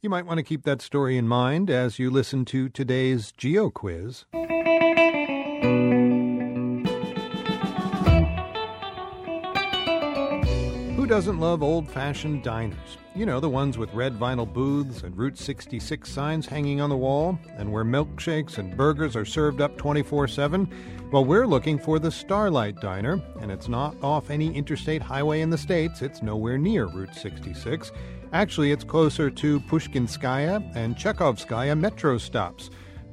You might want to keep that story in mind as you listen to today's Geo Quiz. Doesn't love old fashioned diners? You know, the ones with red vinyl booths and Route 66 signs hanging on the wall, and where milkshakes and burgers are served up 24 7? Well, we're looking for the Starlite Diner, and it's not off any interstate highway in the States. It's nowhere near Route 66. Actually, it's closer to Pushkinskaya and Chekhovskaya metro stops.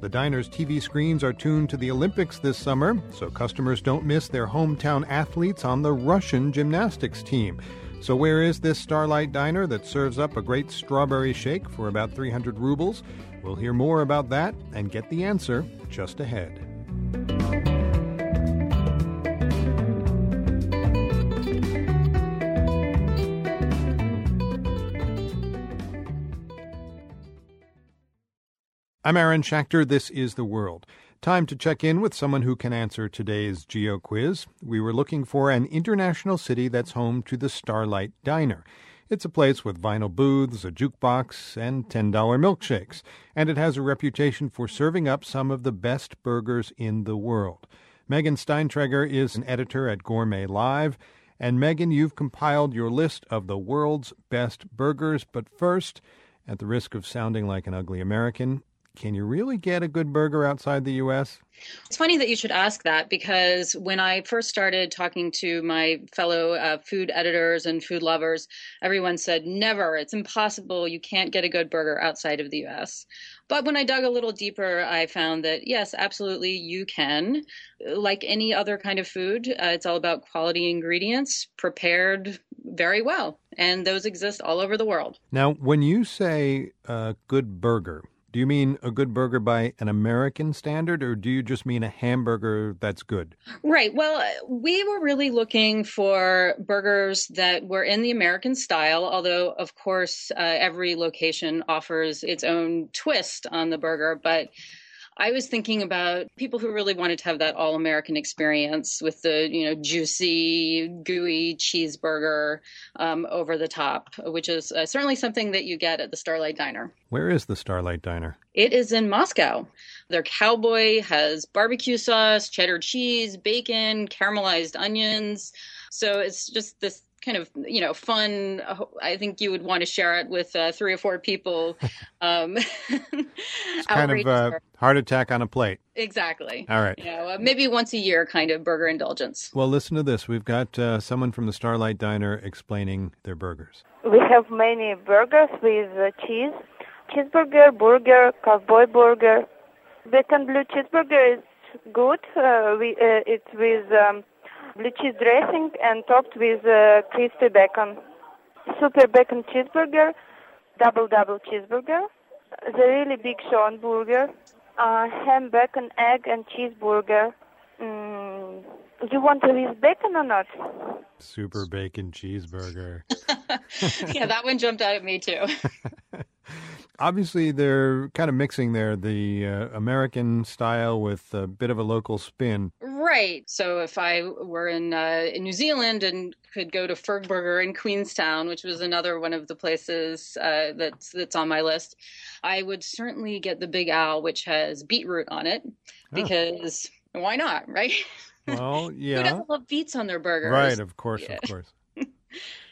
The diner's TV screens are tuned to the Olympics this summer, so customers don't miss their hometown athletes on the Russian gymnastics team. So, where is this Starlite Diner that serves up a great strawberry shake for about 300 rubles? We'll hear more about that and get the answer just ahead. I'm Aaron Schachter. This is The World. Time to check in with someone who can answer today's Geo Quiz. We were looking for an international city that's home to the Starlite Diner. It's a place with vinyl booths, a jukebox, and $10 milkshakes, and it has a reputation for serving up some of the best burgers in the world. Megan Steintrager is an editor at Gourmet Live. And Megan, you've compiled your list of the world's best burgers. But first, at the risk of sounding like an ugly American, can you really get a good burger outside the U.S.? It's funny that you should ask that because when I first started talking to my fellow uh, food editors and food lovers, everyone said, never, it's impossible. You can't get a good burger outside of the U.S. But when I dug a little deeper, I found that yes, absolutely, you can. Like any other kind of food, uh, it's all about quality ingredients prepared very well. And those exist all over the world. Now, when you say a good burger, do you mean a good burger by an American standard, or do you just mean a hamburger that's good? Right. Well, we were really looking for burgers that were in the American style, although, of course, uh, every location offers its own twist on the burger. But I was thinking about people who really wanted to have that all American experience with the, you know, juicy, gooey cheeseburger um, over the top, which is uh, certainly something that you get at the Starlite Diner. Where is the Starlite Diner? It is in Moscow. Their cowboy has barbecue sauce, cheddar cheese, bacon, caramelized onions. So it's just this kind of you know fun. I think you would want to share it with uh, three or four people. Um, it's kind of a heart attack on a plate. Exactly. All right. You know, uh, maybe once a year kind of burger indulgence. Well, listen to this. We've got uh, someone from the Starlite Diner explaining their burgers. We have many burgers with uh, cheese, cheeseburger, burger, cowboy burger. Bacon blue cheeseburger is good. Uh, we, uh, it's with um, blue cheese dressing and topped with uh, crispy bacon. Super bacon cheeseburger, double double cheeseburger, the really big Sean burger, uh, ham, bacon, egg, and cheeseburger. Mm, you want to use bacon or not? Super bacon cheeseburger. yeah, that one jumped out at me too. Obviously, they're kind of mixing there the uh, American style with a bit of a local spin. Right. So if I were in uh, in New Zealand and could go to Fergburger in Queenstown, which was another one of the places uh, that's that's on my list, I would certainly get the Big Al, which has beetroot on it, oh. because oh. why not, right? Well, yeah. Who doesn't love beets on their burgers? Right. Of course. Yeah. Of course.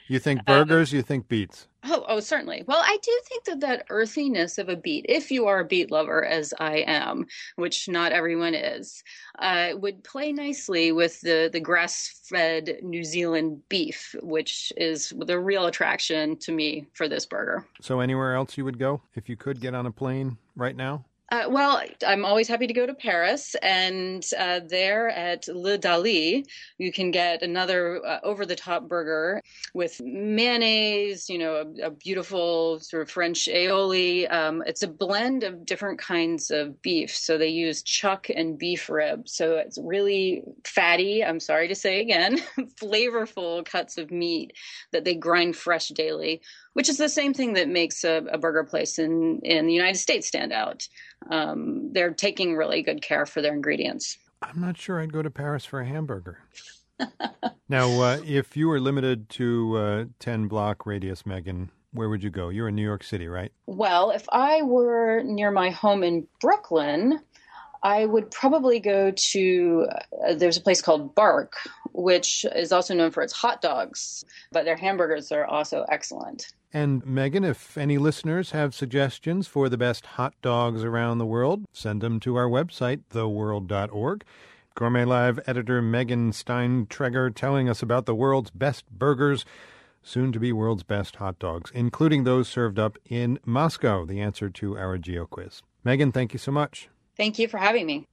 You think um, burgers, um, you think beets. Oh, oh, certainly. Well, I do think that that earthiness of a beet, if you are a beet lover, as I am, which not everyone is, uh, would play nicely with the, the grass fed New Zealand beef, which is the real attraction to me for this burger. So, anywhere else you would go if you could get on a plane right now? Uh, well, I'm always happy to go to Paris, and uh, there at Le Dali, you can get another uh, over-the-top burger with mayonnaise. You know, a, a beautiful sort of French aioli. Um, it's a blend of different kinds of beef. So they use chuck and beef rib. So it's really fatty. I'm sorry to say again, flavorful cuts of meat that they grind fresh daily which is the same thing that makes a, a burger place in, in the United States stand out. Um, they're taking really good care for their ingredients. I'm not sure I'd go to Paris for a hamburger. now, uh, if you were limited to uh, 10 block radius, Megan, where would you go? You're in New York City, right? Well, if I were near my home in Brooklyn, I would probably go to, uh, there's a place called Bark, which is also known for its hot dogs, but their hamburgers are also excellent. And Megan, if any listeners have suggestions for the best hot dogs around the world, send them to our website, theworld.org. Gourmet Live editor Megan Steintrager telling us about the world's best burgers, soon to be world's best hot dogs, including those served up in Moscow, the answer to our geo quiz. Megan, thank you so much. Thank you for having me.